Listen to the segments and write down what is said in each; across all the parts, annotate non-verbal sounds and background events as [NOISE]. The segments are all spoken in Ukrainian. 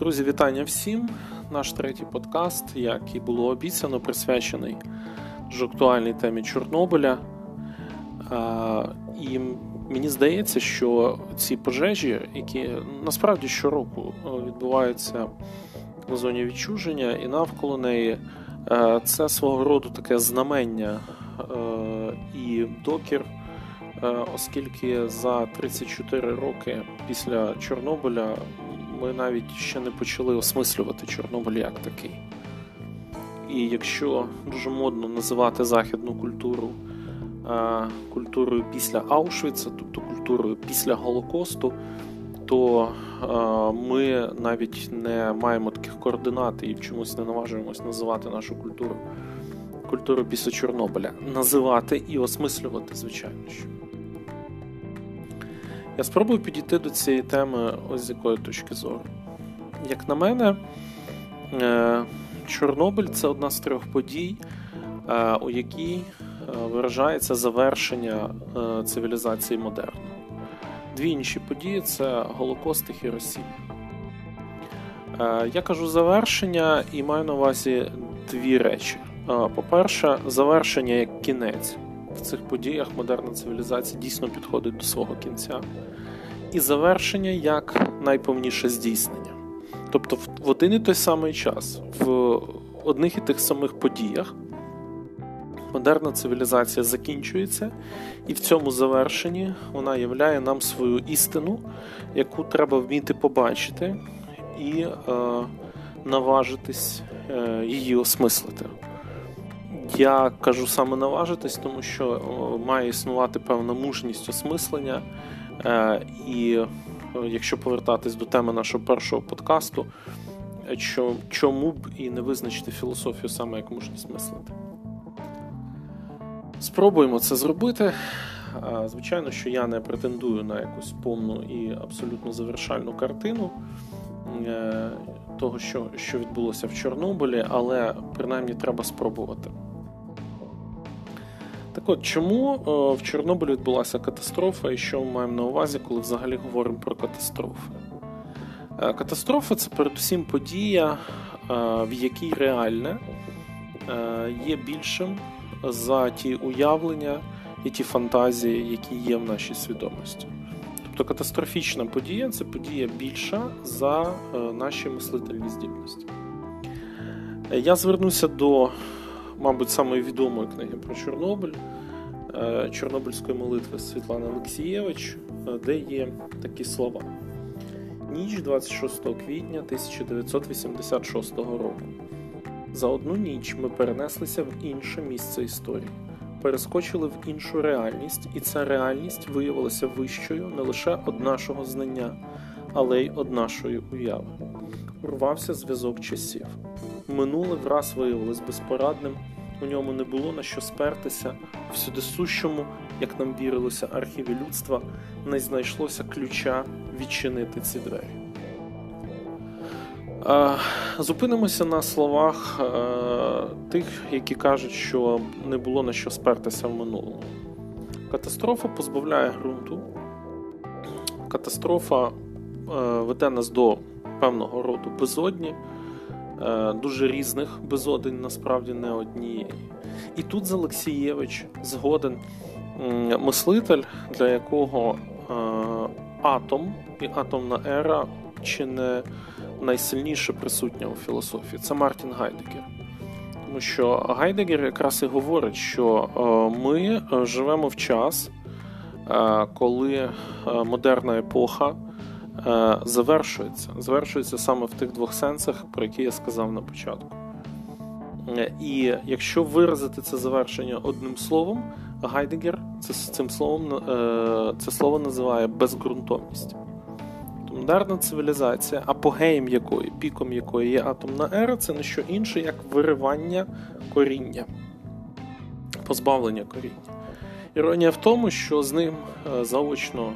Друзі, вітання всім! Наш третій подкаст, як і було обіцяно, присвячений дуже актуальній темі Чорнобиля. І мені здається, що ці пожежі, які насправді щороку відбуваються в зоні відчуження і навколо неї, це свого роду таке знамення і докір. Оскільки за 34 роки після Чорнобиля ми навіть ще не почали осмислювати Чорнобиль як такий. І якщо дуже модно називати західну культуру а, культурою після Аушвіца, тобто культурою після Голокосту, то а, ми навіть не маємо таких координат і чомусь не наважуємось називати нашу культуру культуру після Чорнобиля. Називати і осмислювати, звичайно. що. Я спробую підійти до цієї теми ось з якої точки зору. Як на мене, е, Чорнобиль це одна з трьох подій, е, у якій е, виражається завершення цивілізації модерну. Дві інші події це Голокост і Хіросіма. Я кажу завершення і маю на увазі дві речі. По-перше, завершення як кінець в цих подіях модерна цивілізація дійсно підходить до свого кінця. І завершення як найповніше здійснення. Тобто, в один і той самий час, в одних і тих самих подіях, модерна цивілізація закінчується, і в цьому завершенні вона являє нам свою істину, яку треба вміти побачити і е, наважитись е, її осмислити. Я кажу саме наважитись, тому що має існувати певна мужність осмислення. Е, і е, якщо повертатись до теми нашого першого подкасту, чому б і не визначити філософію саме як мужність мислити? Спробуємо це зробити. Звичайно, що я не претендую на якусь повну і абсолютно завершальну картину е, того, що що відбулося в Чорнобилі, але принаймні треба спробувати. От, чому е, в Чорнобилі відбулася катастрофа і що ми маємо на увазі, коли взагалі говоримо про катастрофи? Е, катастрофа це передусім подія, е, в якій реальне є більшим за ті уявлення і ті фантазії, які є в нашій свідомості. Тобто катастрофічна подія це подія більша за наші мислительні здібності. Я звернуся до мабуть, самої відомої книги про Чорнобиль, Чорнобильської молитви Світлани Олексієвич, е, де є такі слова. Ніч 26 квітня 1986 року. За одну ніч ми перенеслися в інше місце історії, перескочили в іншу реальність, і ця реальність виявилася вищою не лише од нашого знання, але й од нашої уяви. Урвався зв'язок часів. Минуле враз виявилось безпорадним, у ньому не було на що спертися, всюди сущому, як нам вірилося, архіві людства, не знайшлося ключа відчинити ці двері. Зупинимося на словах тих, які кажуть, що не було на що спертися в минулому. Катастрофа позбавляє ґрунту, катастрофа веде нас до певного роду безодні. Е, дуже різних безодень, насправді не однієї. І тут Залексієвич згоден мислитель, для якого е, атом і атомна ера чи не найсильніше присутня у філософії. Це Мартін Гайдегер. Тому що Гайдегер якраз і говорить, що е, ми живемо в час, коли модерна епоха. Е, завершується. Завершується саме в тих двох сенсах, про які я сказав на початку. Е, і якщо виразити це завершення одним словом, Гайдегер це цим словом е, це слово називає безґрунтовність. Модерна цивілізація, апогеєм якої, піком якої є атомна ера, це не що інше, як виривання коріння, позбавлення коріння. Іронія в тому, що з ним заочно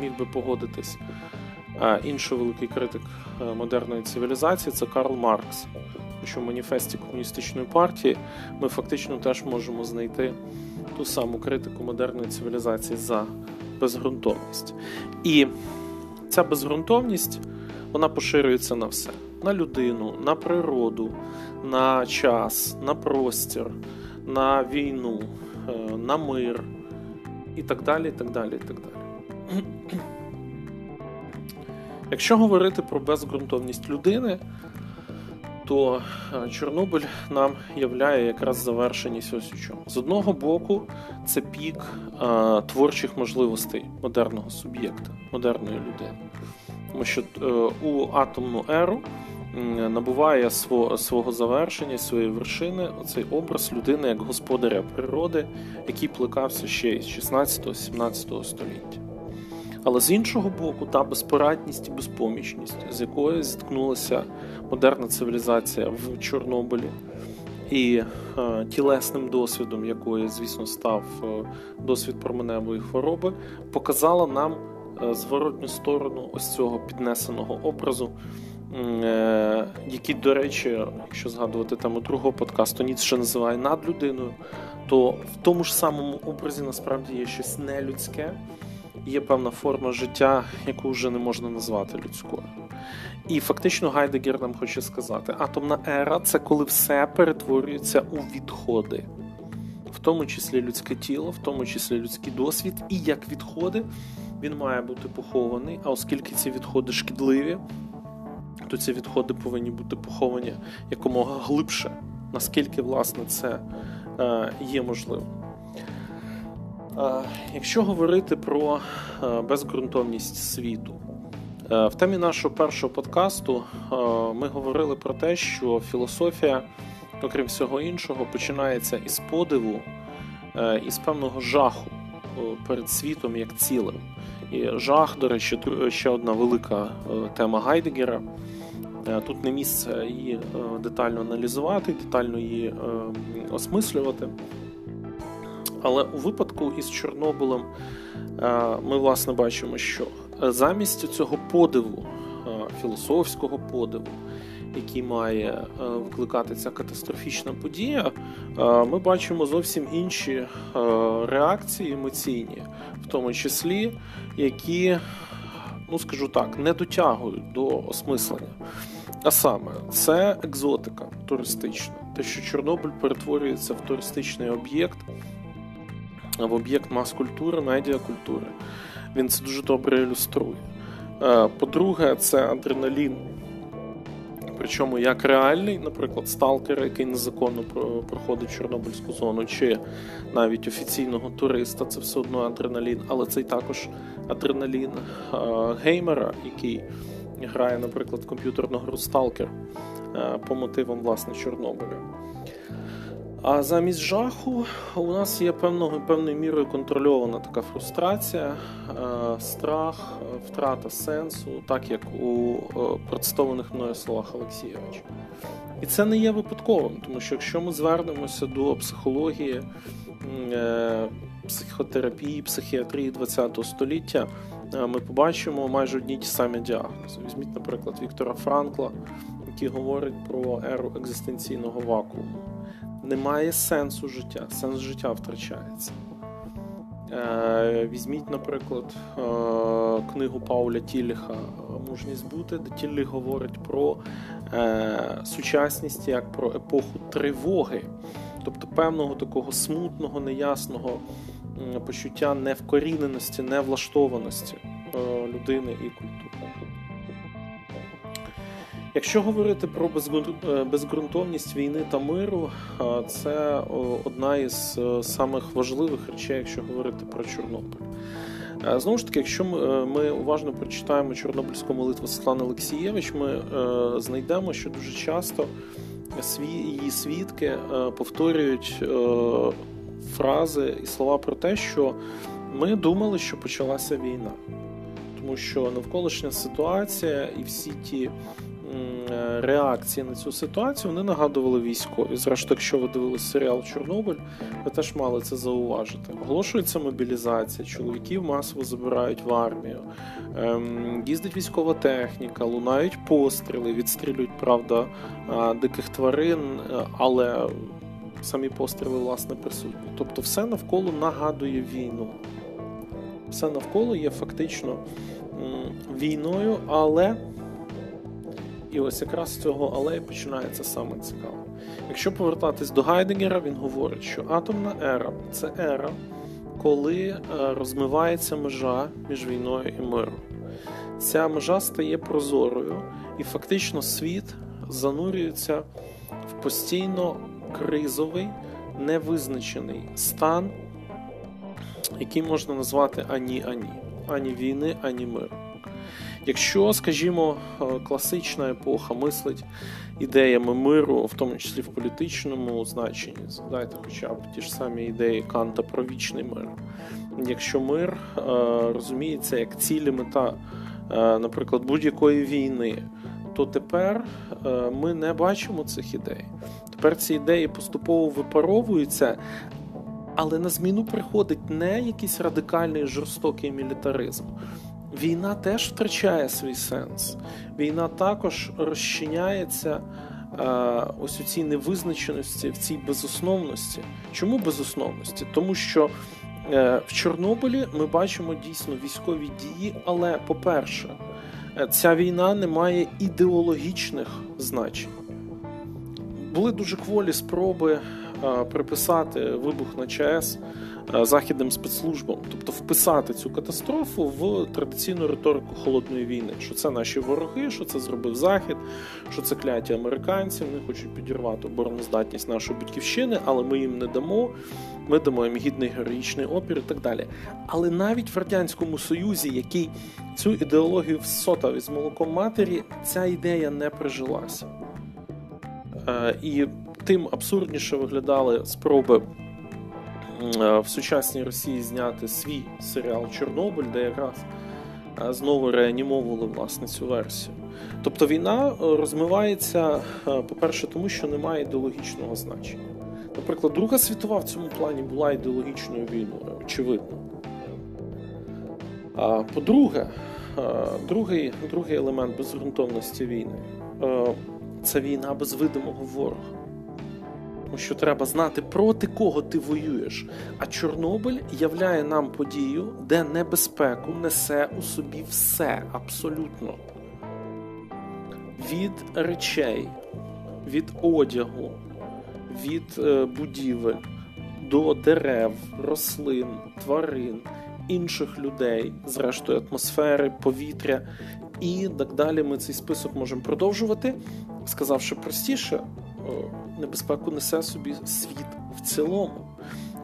міг би погодитись Інший великий критик е, модерної цивілізації це Карл Маркс. Що в маніфесті комуністичної партії ми фактично теж можемо знайти ту саму критику модерної цивілізації за безґрунтовність. І ця безґрунтовність вона поширюється на все: на людину, на природу, на час, на простір, на війну, е, на мир і так далі. і так далі, і так далі. Якщо говорити про безґрунтовність людини, то е, Чорнобиль нам являє якраз завершеність ось у чому. З одного боку, це пік а, е, творчих можливостей модерного суб'єкта, модерної людини. Тому що а, е, у атомну еру набуває свого, свого завершення, своєї вершини оцей образ людини як господаря природи, який плекався ще із 16-17 століття. Але з іншого боку, та безпорадність і безпомічність, з якою зіткнулася модерна цивілізація в Чорнобилі, і е, тілесним досвідом, якої, звісно, став е, досвід променевої хвороби, показала нам е, зворотню сторону ось цього піднесеного образу. Е, який, до речі, якщо згадувати тему другого подкасту, Ніцше називає над людиною, то в тому ж самому образі насправді є щось нелюдське, є певна форма життя, яку вже не можна назвати людською. І фактично Гайдегер нам хоче сказати: атомна ера це коли все перетворюється у відходи, в тому числі людське тіло, в тому числі людський досвід, і як відходи він має бути похований. А оскільки ці відходи шкідливі, то ці відходи повинні бути поховані якомога глибше, наскільки власне це е, є можливим. Якщо говорити про е, безґрунтовність світу, е, в темі нашого першого подкасту е, ми говорили про те, що філософія, окрім всього іншого, починається із подиву, із певного жаху перед світом як цілим. І жах, до речі, ще одна велика тема Гайдегера. Тут не місце її детально аналізувати, детально її осмислювати. Але у випадку із Чорнобилем е, ми власне бачимо, що замість цього подиву, е, філософського подиву, який має е, викликати ця катастрофічна подія, ми бачимо зовсім інші реакції емоційні, в тому числі, які, ну скажу так, не дотягують до осмислення. А саме, це екзотика туристична, те, що Чорнобиль перетворюється в туристичний об'єкт в об'єкт мас-культури, медіакультури. Він це дуже добре ілюструє. Е, по-друге, це адреналін. Причому як реальний, наприклад, сталкер, який незаконно проходить Чорнобильську зону, чи навіть офіційного туриста, це все одно адреналін, але це й також адреналін е, геймера, який грає, наприклад, комп'ютерну гру Сталкер е, по мотивам власне Чорнобиля. А замість жаху у нас є певною певною мірою контрольована така фрустрація, е, страх, втрата сенсу, так як у е, представлених мною словах Олексійовича. І це не є випадковим, тому що якщо ми звернемося до психології, е, психотерапії, психіатрії ХХ століття, ми побачимо майже одні ті самі діагнози. Візьміть, наприклад, Віктора Франкла, який говорить про еру екзистенційного вакууму немає сенсу життя, сенс життя втрачається. Е, візьміть, наприклад, е, книгу Пауля Тіліха Мужність бути, де Тілліх говорить про е, сучасність як про епоху тривоги, тобто певного такого смутного, неясного почуття невкоріненості, невлаштованості людини і культури. Якщо говорити про е, безґрунтовність війни та миру, це одна із е, самих важливих речей, якщо говорити про Чорнобиль. Е, знову ж таки, якщо ми уважно прочитаємо Чорнобильську молитву Світлани Олексієвич, ми знайдемо, що дуже часто її свідки повторюють фрази і слова про те, що ми думали, що почалася війна, тому що навколишня ситуація і всі ті Е, реакції на цю ситуацію вони нагадували військові. Зрештою, якщо ви дивилися серіал Чорнобиль, ви теж мали це зауважити. Оголошується мобілізація, чоловіків масово забирають в армію, ем, їздить військова техніка, лунають постріли, відстрілюють, правда, диких тварин, е, але самі постріли власне присутні. Тобто, все навколо нагадує війну. Все навколо є фактично війною, але І ось якраз з цього алеї починається саме цікаве. Якщо повертатись до Гайдегера, він говорить, що атомна ера це ера, коли е, розмивається межа між війною і миром. Ця межа стає прозорою, і фактично світ занурюється в постійно кризовий, невизначений стан, який можна назвати ані-ані, ані війни, ані миру. Якщо, скажімо, е, класична епоха мислить ідеями миру, в тому числі в політичному значенні, згадайте хоча б ті ж самі ідеї Канта про вічний мир. Якщо мир е, розуміється як ціль і мета, е, наприклад, будь-якої війни, то тепер ми не бачимо цих ідей. Тепер ці ідеї поступово випаровуються. Але на зміну приходить не якийсь радикальний жорстокий мілітаризм, війна теж втрачає свій сенс. Війна також розчиняється е, ось у цій невизначеності, в цій безосновності. Чому безосновності? Тому що е, в Чорнобилі ми бачимо дійсно військові дії, але, по-перше, е, ця війна не має ідеологічних значень. Були дуже кволі спроби приписати вибух на ЧАЕС Е, західним спецслужбам, тобто вписати цю катастрофу в традиційну риторику холодної війни, що це наші вороги, що це зробив Захід, що це кляті американці, вони хочуть підірвати обороноздатність нашої батьківщини, але ми їм не дамо. Ми дамо їм гідний героїчний опір і так далі. Але навіть в радянському союзі, який цю ідеологію всотав із молоком матері, ця ідея не прижилася. Е, і тим абсурдніше виглядали спроби Е, в сучасній Росії зняти свій серіал Чорнобиль, де якраз е, знову реанімовували власне цю версію. Тобто війна е, розмивається, по-перше, тому що немає ідеологічного значення. Наприклад, Друга світова в цьому плані була ідеологічною війною, очевидно. А по-друге, другий другий елемент безґрунтовності війни це війна без видимого ворога тому що треба знати, проти кого ти воюєш. А Чорнобиль являє нам подію, де небезпеку несе у собі все абсолютно. Від речей, від одягу, від е, будівель до дерев, рослин, тварин, інших людей, зрештою атмосфери, повітря. І так далі ми цей список можемо продовжувати, сказавши простіше, небезпеку несе собі світ в цілому.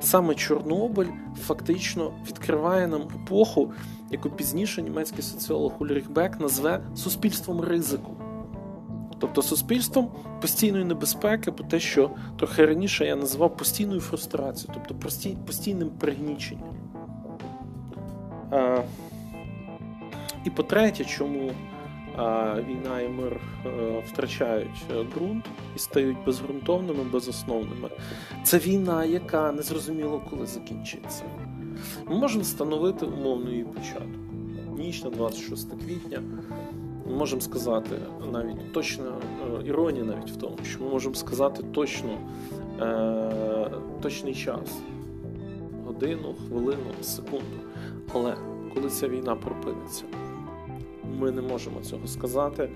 Саме Чорнобиль фактично відкриває нам епоху, яку пізніше німецький соціолог Ульріх Бек назве суспільством ризику. Тобто суспільством постійної небезпеки, бо те, що трохи раніше я називав постійною фрустрацією, тобто постійним пригніченням. І по-третє, чому війна і мир е, втрачають е, ґрунт і стають безґрунтовними, безосновними. Це війна, яка незрозуміло коли закінчиться. Ми можемо встановити умовну її початок. Ніч на 26 квітня. Ми можемо сказати навіть точно е, іронія навіть в тому, що ми можемо сказати точно е, точний час, годину, хвилину, секунду. Але коли ця війна припиниться? Ми не можемо цього сказати.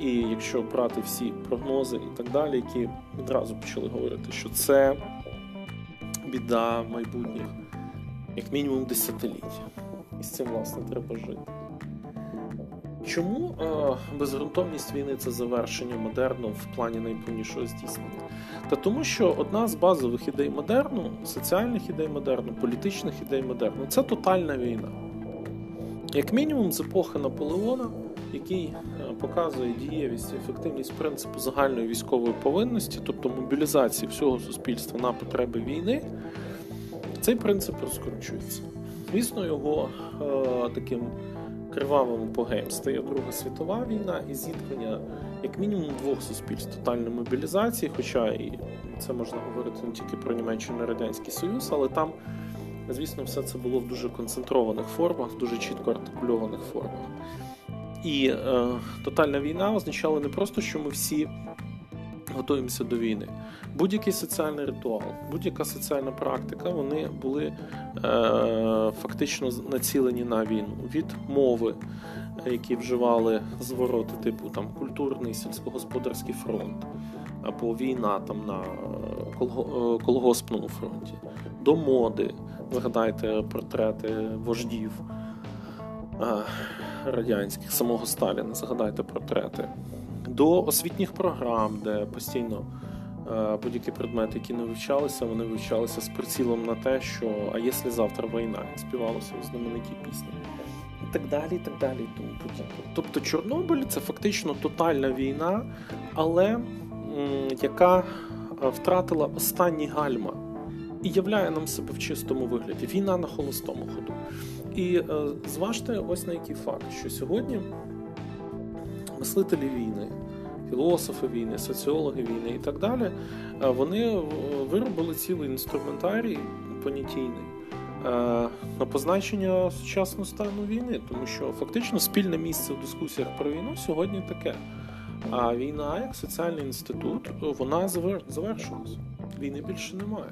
І якщо брати всі прогнози і так далі, які відразу почали говорити, що це біда майбутніх, як мінімум десятиліть. І з цим, власне, треба жити. Чому е, безґрунтовність війни це завершення модерну в плані найповнішого здійснення? Та тому, що одна з базових ідей модерну, соціальних ідей модерну, політичних ідей модерну це тотальна війна. Як мінімум, з епохи Наполеона, який е, показує дієвість і ефективність принципу загальної військової повинності, тобто мобілізації всього суспільства на потреби війни, цей принцип розкручується. Звісно, його е, таким кривавим апогеєм стає Друга світова війна і зіткнення, як мінімум, двох суспільств тотальної мобілізації, хоча і це можна говорити не тільки про Німеччину і Радянський Союз, але там. Звісно, все це було в дуже концентрованих формах, в дуже чітко артикульованих формах. І е, тотальна війна означала не просто, що ми всі готуємося до війни. Будь-який соціальний ритуал, будь-яка соціальна практика, вони були е, фактично націлені на війну від мови, які вживали звороти, типу там культурний сільськогосподарський фронт, або війна там на е, колгоспному фронті, до моди. Згадайте портрети вождів радянських, самого Сталіна, згадайте портрети до освітніх програм, де постійно будь-які предмети, які не вивчалися, вони вивчалися з прицілом на те, що а якщо завтра війна, співалося у знаменитій пісні. І так далі, і так далі, тому. Тобто Чорнобиль це фактично тотальна війна, але яка втратила останні гальма і являє нам себе в чистому вигляді. Війна на холостому ходу. І е, зважте ось на який факт, що сьогодні мислителі війни, філософи війни, соціологи війни і так далі, е, вони виробили цілий інструментарій понятійний е, на позначення сучасного стану війни, тому що фактично спільне місце в дискусіях про війну сьогодні таке. А війна, як соціальний інститут, вона завершилась. Війни більше немає.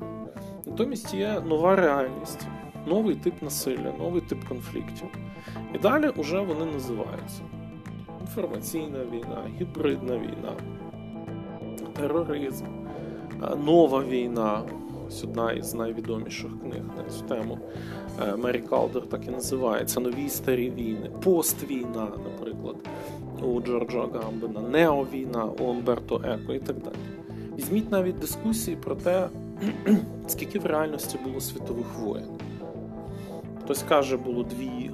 Натомість є нова реальність, новий тип насилля, новий тип конфліктів. І далі вже вони називаються інформаційна війна, гібридна війна, тероризм, нова війна. Ось одна із найвідоміших книг на цю тему. Е, Мері Калдер так і називається Нові старі війни, поствійна, наприклад, у Джорджа Гамбена, неовійна у Умберто Еко і так далі. Візьміть навіть дискусії про те, [CLEARS THROAT] скільки в реальності було світових воєн. Хтось каже, було дві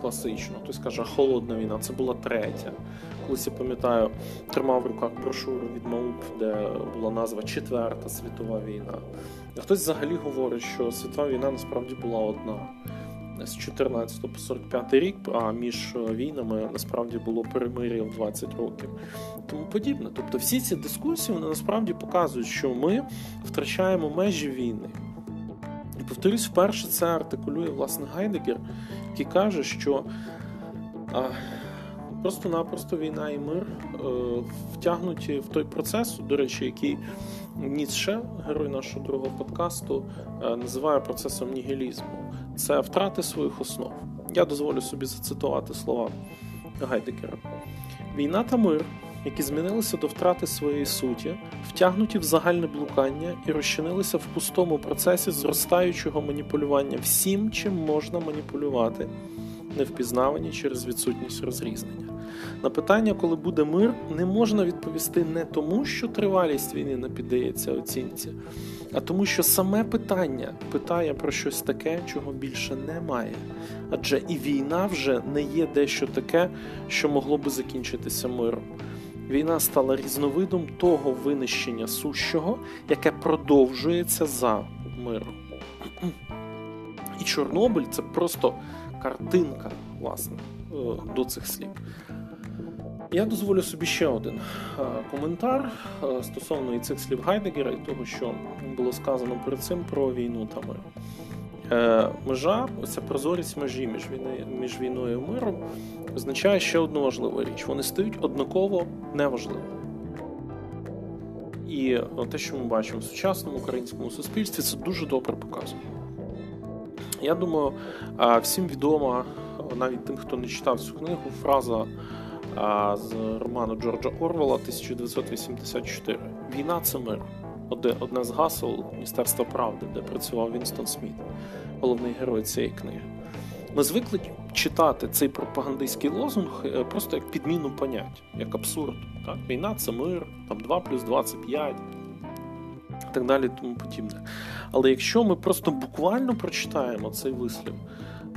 класично. Хтось каже, холодна війна, це була третя. Колись я пам'ятаю, тримав в руках брошуру від МАУП, де була назва Четверта світова війна. Хтось взагалі говорить, що світова війна насправді була одна. З 14 по 45 рік, а між війнами насправді було перемир'я в 20 років. Тому подібне. Тобто всі ці дискусії вони насправді показують, що ми втрачаємо межі війни. І повторюсь, вперше це артикулює власне Гайдегер, який каже, що а, просто-напросто війна і мир е, втягнуті в той процес, до речі, який Ніцше, герой нашого другого подкасту, е, називає процесом нігілізму. Це втрати своїх основ. Я дозволю собі зацитувати слова Гайдекера. Війна та мир які змінилися до втрати своєї суті, втягнуті в загальне блукання і розчинилися в пустому процесі зростаючого маніпулювання всім, чим можна маніпулювати, невпізнавані через відсутність розрізнення. На питання, коли буде мир, не можна відповісти не тому, що тривалість війни не піддається оцінці, а тому, що саме питання питає про щось таке, чого більше немає. Адже і війна вже не є дещо таке, що могло би закінчитися миром. Війна стала різновидом того винищення сущого, яке продовжується за миром. І Чорнобиль це просто картинка, власне, е, до цих слів. Я дозволю собі ще один е, коментар е, стосовно і цих слів Гайдегера і того, що було сказано перед цим про війну та мир. Межа, оця прозорість межі між війною, між війною і миром означає ще одну важливу річ: вони стають однаково неважливими. І те, що ми бачимо в сучасному українському суспільстві, це дуже добре показує. Я думаю, всім відома, навіть тим, хто не читав цю книгу, фраза з роману Джорджа Орвела 1984: Війна це мир одне з гасел Міністерства правди, де працював Вінстон Сміт, головний герой цієї книги. Ми звикли читати цей пропагандистський лозунг е, просто як підміну понять, як абсурд. Так? Війна це мир, там 2 плюс 25 і так далі, тому подібне. Але якщо ми просто буквально прочитаємо цей вислів,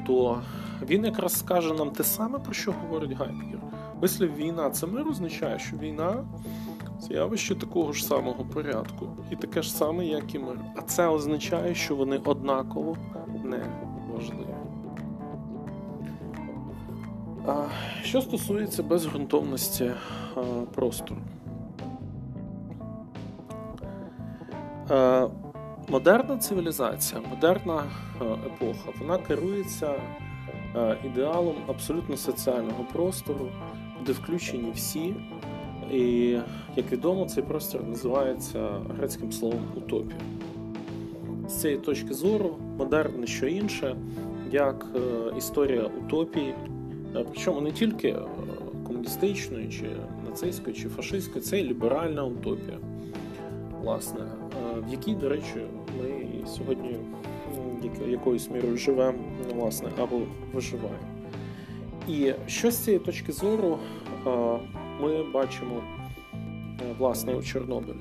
то він якраз скаже нам те саме, про що говорить Гайдегер. Вислів війна це мир означає, що війна це явище такого ж самого порядку, і таке ж саме, як і мир. А це означає, що вони однаково не важливі. Що стосується безґрунтовності простору, модерна цивілізація, модерна епоха, вона керується ідеалом абсолютно соціального простору, де включені всі І, як відомо, цей простір називається грецьким словом утопія. З цієї точки зору, модерн не що інше, як е, історія утопії, е, причому не тільки комуністичної, чи нацистської, чи фашистської, це і ліберальна утопія, власне, в якій, до речі, ми сьогодні якоюсь мірою живемо, власне, або виживаємо. І що з цієї точки зору ми бачимо власне у Чорнобилі?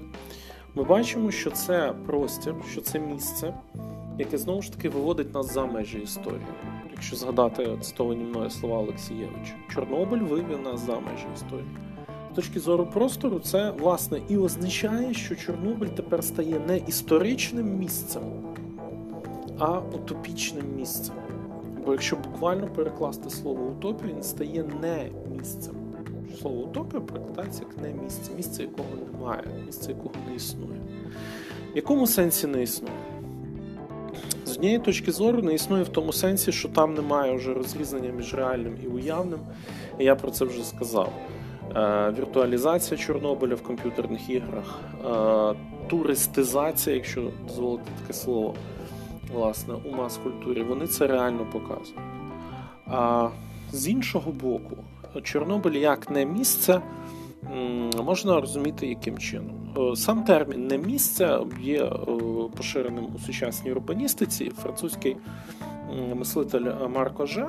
Ми бачимо, що це простір, що це місце, яке знову ж таки виводить нас за межі історії. Якщо згадати цитовані мною слова Олексієвича, Чорнобиль вивів нас за межі історії. Точки зору простору, це власне і означає, що Чорнобиль тепер стає не історичним місцем, а утопічним місцем. Бо якщо буквально перекласти слово утопія, він стає не місцем. Слово утопія перекладається як не місце, місце якого немає, місце якого не існує. В якому сенсі не існує? З однієї точки зору не існує в тому сенсі, що там немає вже розрізнення між реальним і уявним. І я про це вже сказав. Е, віртуалізація Чорнобиля в комп'ютерних іграх, е, туристизація, якщо дозволити таке слово, власне, у мас-культурі, вони це реально показують. А з іншого боку, Чорнобиль як не місце можна розуміти яким чином. Е, сам термін не місце є поширеним у сучасній урбаністиці. Французький мислитель Марко Же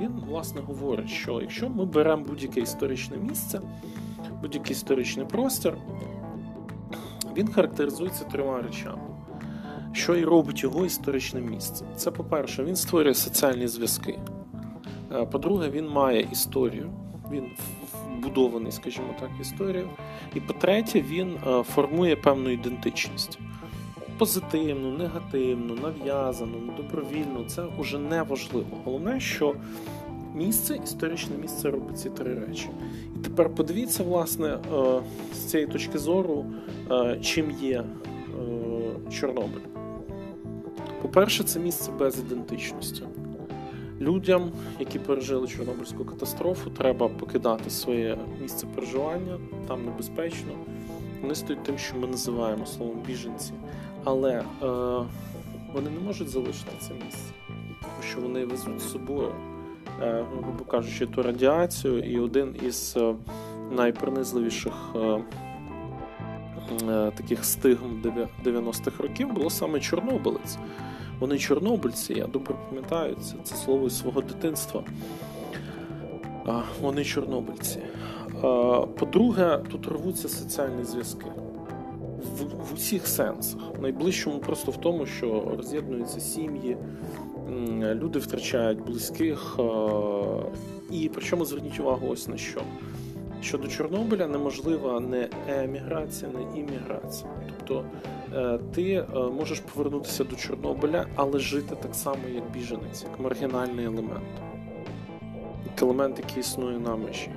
він власне говорить, що якщо ми беремо будь-яке історичне місце, будь-який історичний простір, він характеризується трьома речами що і робить його історичним місцем. Це, по-перше, він створює соціальні зв'язки. Е, по-друге, він має історію, він вбудований, скажімо так, історію. І по-третє, він е, формує певну ідентичність. Позитивну, негативну, нав'язану, добровільну це вже не важливо. Головне, що місце, історичне місце робить ці три речі. І тепер подивіться, власне, е, з цієї точки зору, чим є Чорнобиль. По-перше, це місце без ідентичності. Людям, які пережили Чорнобильську катастрофу, треба покидати своє місце проживання, там небезпечно. Вони стають тим, що ми називаємо словом біженці. Але е, вони не можуть залишити це місце, тому що вони везуть з собою, е, грубо кажучи, ту радіацію, і один із е, найпронизливіших. Е, Е, таких стигм 90-х років було саме Чорнобилець. Вони чорнобильці, я добре пам'ятаю це, це слово із свого дитинства. Вони чорнобильці. По-друге, тут рвуться соціальні зв'язки в, в усіх сенсах. Найближчому просто в тому, що роз'єднуються сім'ї, люди втрачають близьких. І причому зверніть увагу ось на що. Щодо Чорнобиля неможлива не еміграція, не імміграція. Тобто е, ти е, можеш повернутися до Чорнобиля, але жити так само, як біженець, як маргінальний елемент, елемент, який існує на межі.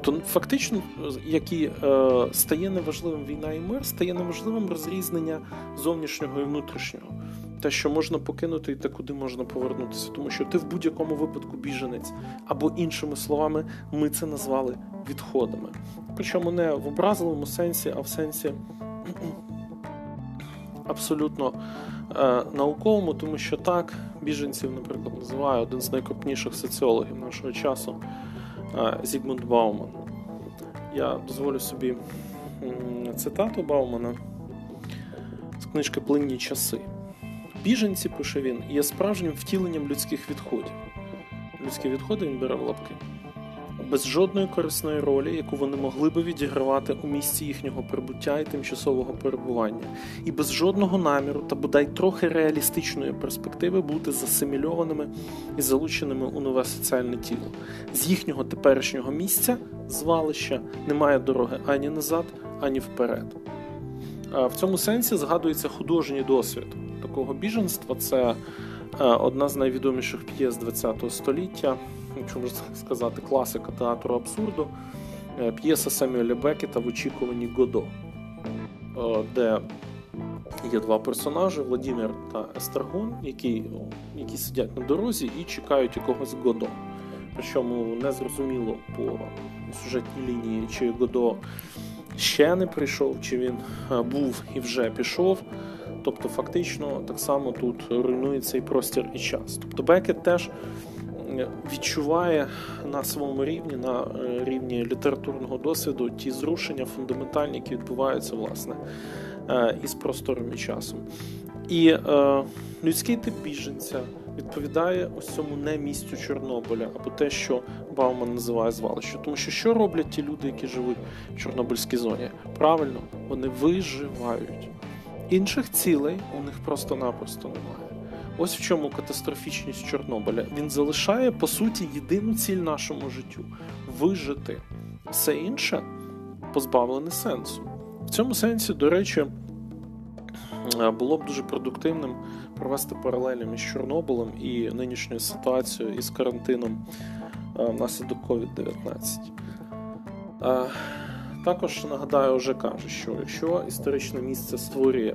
Тобто, фактично, як і е, стає неважливим війна і мир, стає неможливим розрізнення зовнішнього і внутрішнього. Те, що можна покинути, і те, куди можна повернутися, тому що ти в будь-якому випадку біженець, або іншими словами, ми це назвали відходами. Причому не в образливому сенсі, а в сенсі [CLEARS THROAT] абсолютно е, науковому, тому що так біженців, наприклад, називає один з найкрупніших соціологів нашого часу Зігмунд Бауман. Я дозволю собі цитату Баумана з книжки Плинні часи. Біженці, пише він, є справжнім втіленням людських відходів. Людські відходи він бере в лапки. Без жодної корисної ролі, яку вони могли би відігравати у місці їхнього прибуття і тимчасового перебування, і без жодного наміру та бодай трохи реалістичної перспективи бути засимільованими і залученими у нове соціальне тіло. З їхнього теперішнього місця, звалища, немає дороги ані назад, ані вперед. В цьому сенсі згадується художній досвід такого біженства. Це одна з найвідоміших п'єс ХХ століття, якщо можна сказати, класика театру абсурду, е, п'єса Семюеля Бекета в очікуванні Годо, е, де є два персонажі Владимир та Естергон, які які сидять на дорозі і чекають якогось Годо. причому не зрозуміло по сюжетній лінії, чи Годо ще не прийшов, чи він був і вже пішов. Тобто, фактично, так само тут руйнується і простір і час. Тобто Бекет теж відчуває на своєму рівні, на е, рівні літературного досвіду, ті зрушення фундаментальні, які відбуваються власне е, із простором і часом. І е, людський тип біженця відповідає ось цьому не місцю Чорнобиля, або те, що Бауман називає звалище. Тому що що роблять ті люди, які живуть в Чорнобильській зоні? Правильно, вони виживають. Інших цілей у них просто-напросто немає. Ось в чому катастрофічність Чорнобиля. Він залишає, по суті, єдину ціль нашому життю вижити. Все інше позбавлене сенсу. В цьому сенсі, до речі, було б дуже продуктивним провести паралелі між Чорнобилем і нинішньою ситуацією із карантином внаслідок COVID-19. Також нагадаю, вже кажу, що якщо історичне місце створює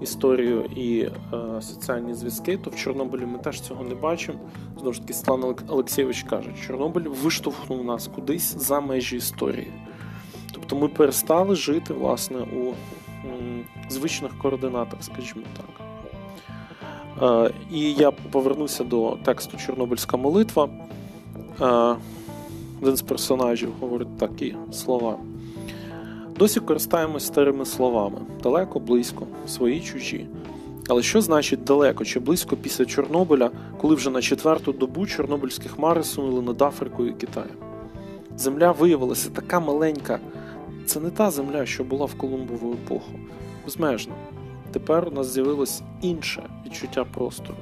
історію і е, соціальні зв'язки, то в Чорнобилі ми теж цього не бачимо. Знову ж таки, Стан Олексійович каже, Чорнобиль виштовхнув нас кудись за межі історії. Тобто ми перестали жити власне у м, звичних координатах, скажімо так. Е, і я повернуся до тексту Чорнобильська молитва. Е, один з персонажів говорить такі слова. Досі користаємось старими словами далеко, близько, свої чужі. Але що значить далеко чи близько після Чорнобиля, коли вже на четверту добу чорнобильські хмари сунули над Африкою і Китаєм? Земля виявилася така маленька. Це не та земля, що була в Колумбову епоху. Безмежно. Тепер у нас з'явилось інше відчуття простору.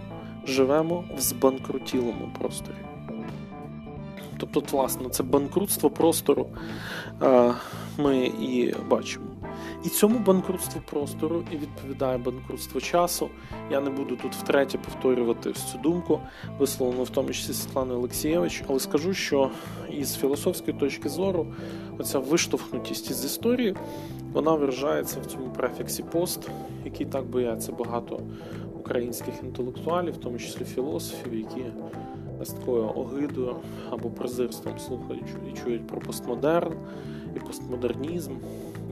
Живемо в збанкрутілому просторі. Тобто, власне, це банкрутство простору ми і бачимо. І цьому банкрутству простору і відповідає банкрутство часу. Я не буду тут втретє повторювати цю думку, висловлену в тому числі Світланою Олексієвич, але скажу, що із філософської точки зору оця виштовхнутість із історії вона виражається в цьому префіксі пост, який так бояться багато українських інтелектуалів, в тому числі філософів, які з такою огидою або презирством слухають і чують про постмодерн і постмодернізм,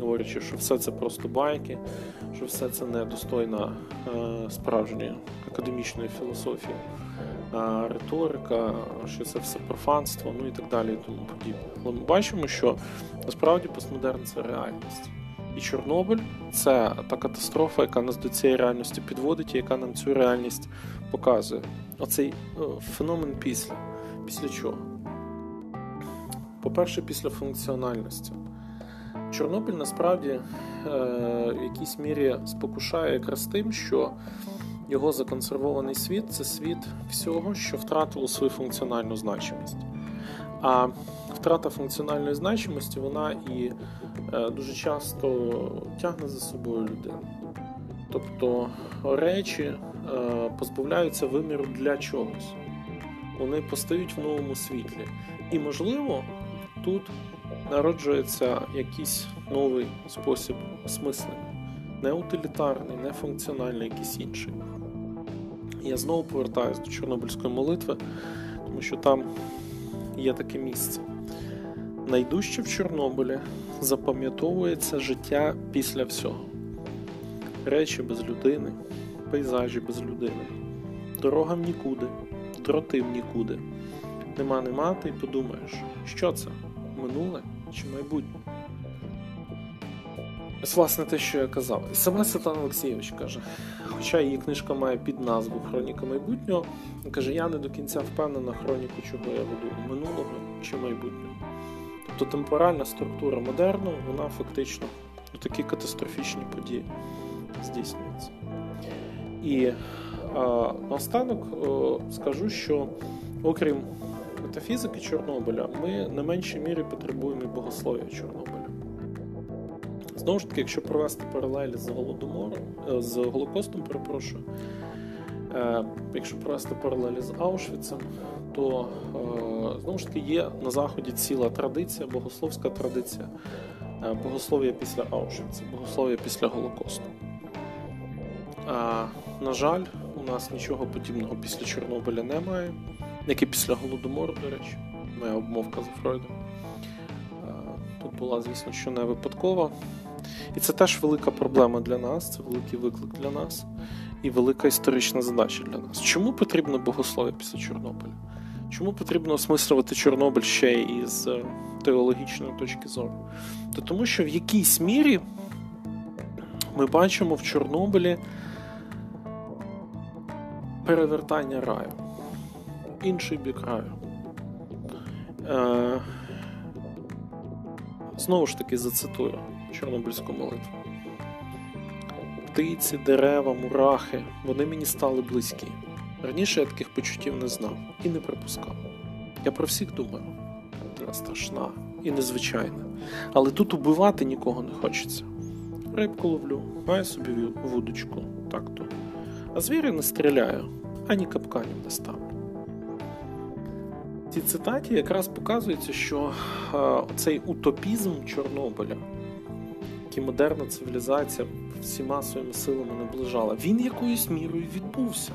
говорячи, що все це просто байки, що все це недостойна е, справжньої академічної філософії, е, риторика, що це все профанство, ну і так далі, і тому подібне. Але ми бачимо, що насправді постмодерн це реальність. І Чорнобиль це та катастрофа, яка нас до цієї реальності підводить, і яка нам цю реальність показує. Оцей феномен після. Після чого? По-перше, після функціональності. Чорнобиль насправді е, в якійсь мірі спокушає якраз тим, що його законсервований світ це світ всього, що втратило свою функціональну значимість. А втрата функціональної значимості вона і е, дуже часто тягне за собою людину. Тобто речі е, позбавляються виміру для чогось. Вони постають в новому світлі. І, можливо, тут народжується якийсь новий спосіб осмислення. Не утилітарний, не функціональний, якийсь інший. Я знову повертаюся до Чорнобильської молитви, тому що там є таке місце. Найдужче в Чорнобилі запам'ятовується життя після всього. Речі без людини, пейзажі без людини, дорога в нікуди, дроти в нікуди. Нема нема, ти подумаєш, що це? Минуле чи майбутнє? Ось, власне, те, що я казав. І сама Світлана Олексійович каже, хоча її книжка має під назву Хроніка майбутнього, каже, я не до кінця впевнена хроніку, чого я веду минулого чи майбутнього. Тобто темпоральна структура модерну, вона фактично у такі катастрофічні події здійснюється. І а, наостанок скажу, що окрім метафізики Чорнобиля, ми на меншій мірі потребуємо і богослов'я Чорнобиля. Знову ж таки, якщо провести паралелі з Голодомором, е, з Голокостом, перепрошую, е, якщо провести паралелі з Аушвіцем, то е, знову ж таки є на Заході ціла традиція, богословська традиція, богослов'я після Аушвіца, богослов'я після Голокосту. На жаль, у нас нічого подібного після Чорнобиля немає, як і після Голодомору, до речі. моя обмовка за Фройдом. Тут була, звісно, що не випадкова. І це теж велика проблема для нас, це великий виклик для нас і велика історична задача для нас. Чому потрібно богослов'я після Чорнобиля? Чому потрібно осмислювати Чорнобиль ще із е, теологічної точки зору? То тому що в якійсь мірі ми бачимо в Чорнобилі перевертання раю, інший бік раю. Е, Знову ж таки зацитую Чорнобильську молитву. Птиці, дерева, мурахи, вони мені стали близькі. Раніше я таких почуттів не знав і не припускав. Я про всіх думаю, вона страшна і незвичайна. Але тут убивати нікого не хочеться. Рибку ловлю, маю собі вудочку, так то. А звірі не стріляю, ані капканів не ставлю. В цій цитаті якраз показується, що е, цей утопізм Чорнобиля, який модерна цивілізація всіма своїми силами наближала, він якоюсь мірою відбувся.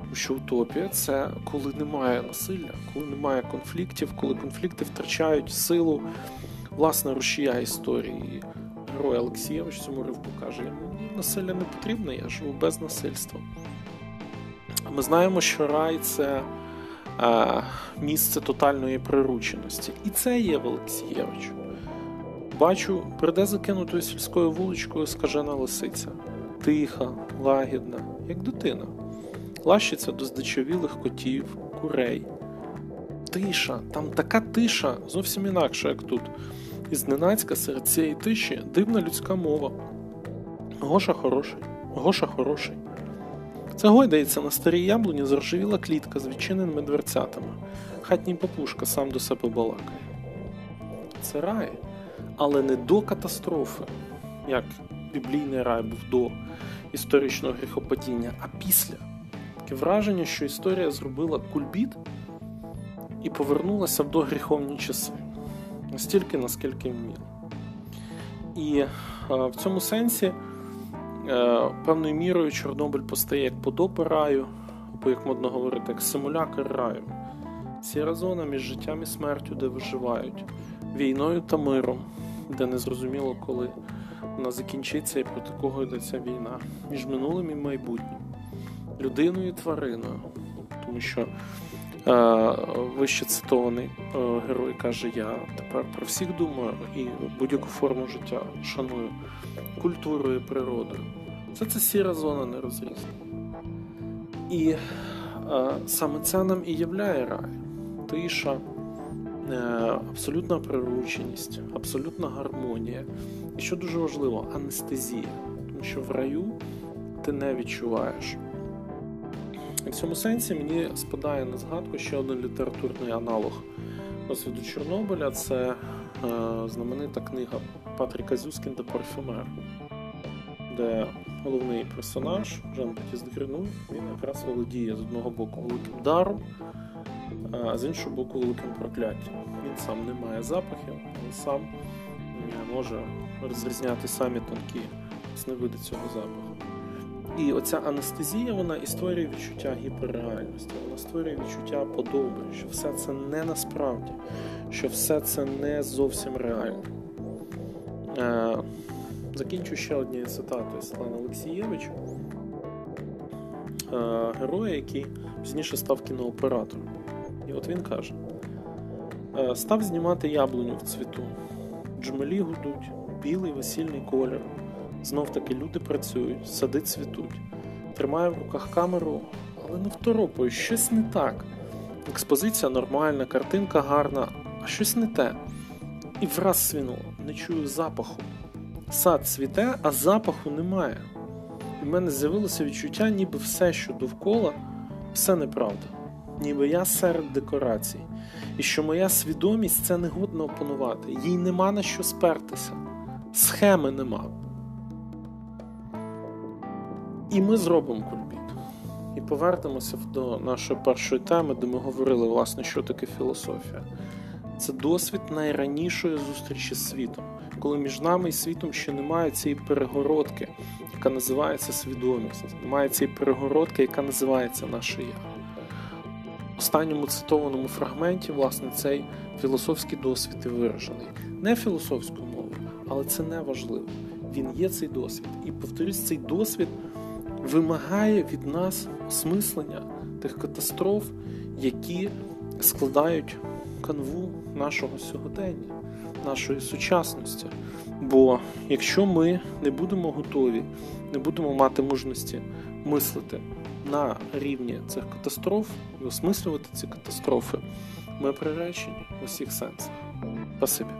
Тому що утопія це коли немає насилля, коли немає конфліктів, коли конфлікти втрачають силу власне рушія історії. Герой Олексійович цьому ривку каже: мені насилля не потрібне, я живу без насильства. Ми знаємо, що рай це е, місце тотальної прирученості. І це є в Олексієвичу. Бачу, прийде закинутою сільською вуличкою скажена лисиця, тиха, лагідна, як дитина, лащиться до здичавілих котів, курей. Тиша, там така тиша, зовсім інакша, як тут. І зненацька серед цієї тиші дивна людська мова. Гоша хороший, Гоша хороший. Це гойдається на старій яблуні заржавіла клітка з відчиненими дверцятами. Хатній папушка сам до себе балакає. Це рай, але не до катастрофи, як біблійний рай був до історичного гріхопадіння, а після. Таке враження, що історія зробила кульбіт і повернулася в догріховні часи. Настільки, наскільки вміла. І а, в цьому сенсі. Е, певною мірою Чорнобиль постає як подоби раю, або, як модно говорити, як симулякр раю. Сіра зона між життям і смертю, де виживають, війною та миром, де незрозуміло, коли вона закінчиться і проти кого йдеться війна, між минулим і майбутнім, людиною і твариною. Тому що е, вище цитований е, герой каже: Я тепер про всіх думаю і будь-яку форму життя шаную культурою і природою. Це це сіра зона нерозрізна. І е, саме це нам і являє рай. Тиша, абсолютна прирученість, абсолютна гармонія. І що дуже важливо, анестезія. Тому що в раю ти не відчуваєш. І в цьому сенсі мені спадає на згадку ще один літературний аналог досвіду Чорнобиля це е, знаменита книга Патріка Зюскінда Парфюмер, де головний персонаж Жан Батіст Гренуй, він якраз володіє з одного боку великим даром, а з іншого боку, великим прокляттям. Він сам не має запахів, він сам може розрізняти самі тонкі всі види цього запаху. І оця анестезія, вона і створює відчуття гіперреальності, вона створює відчуття подоби, що все це не насправді, що все це не зовсім реально. Е, закінчу ще однією цитатою Світлана Олексієвич, е, героя, який пізніше став кінооператором. От він каже: «Е, став знімати яблуню в цвіту, джмелі гудуть, білий весільний колір. Знов таки люди працюють, сади цвітуть. Тримаю в руках камеру, але не второпаю, щось не так. Експозиція нормальна, картинка гарна, а щось не те. І враз свінуло, не чую запаху. Сад цвіте, а запаху немає. І в мене з'явилося відчуття, ніби все, що довкола, все неправда, ніби я серед декорацій, і що моя свідомість це негодно опанувати, їй нема на що спертися, схеми нема. І ми зробимо кульбіт. І повернемося до нашої першої теми, де ми говорили, власне, що таке філософія. Це досвід найранішої зустрічі з світом, коли між нами і світом ще немає цієї перегородки, яка називається свідомість, немає цієї перегородки, яка називається наше я. Останньому цитованому фрагменті, власне, цей філософський досвід і виражений. Не філософською мовою, але це не важливо. Він є цей досвід. І повторюсь, цей досвід вимагає від нас осмислення тих катастроф, які складають канву нашого сьогодення, нашої сучасності. Бо якщо ми не будемо готові, не будемо мати мужності мислити на рівні цих катастроф і осмислювати ці катастрофи, ми приречені в усіх сенсах. Спасибі.